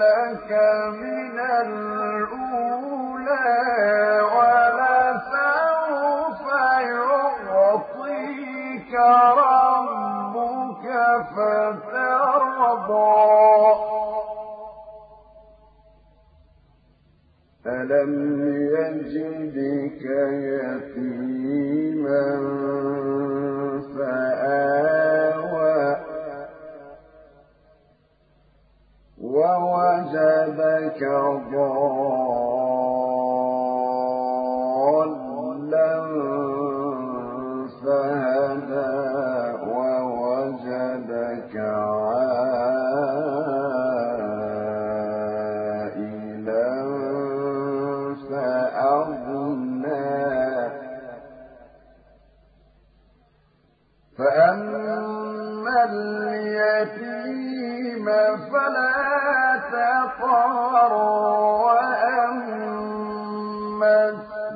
لك من الأولى ولسوف يعطيك ربك فترضى. ألم يجدك يتيما ووجدك ضالا فهدى ووجدك عائلا فأغنى فأما اليتيم فلا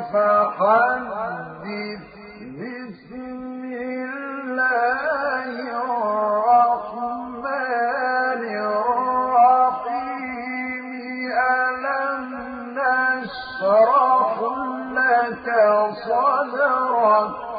فحدث بسم الله الرحمن الرحيم. ألم نشرح لك صدرك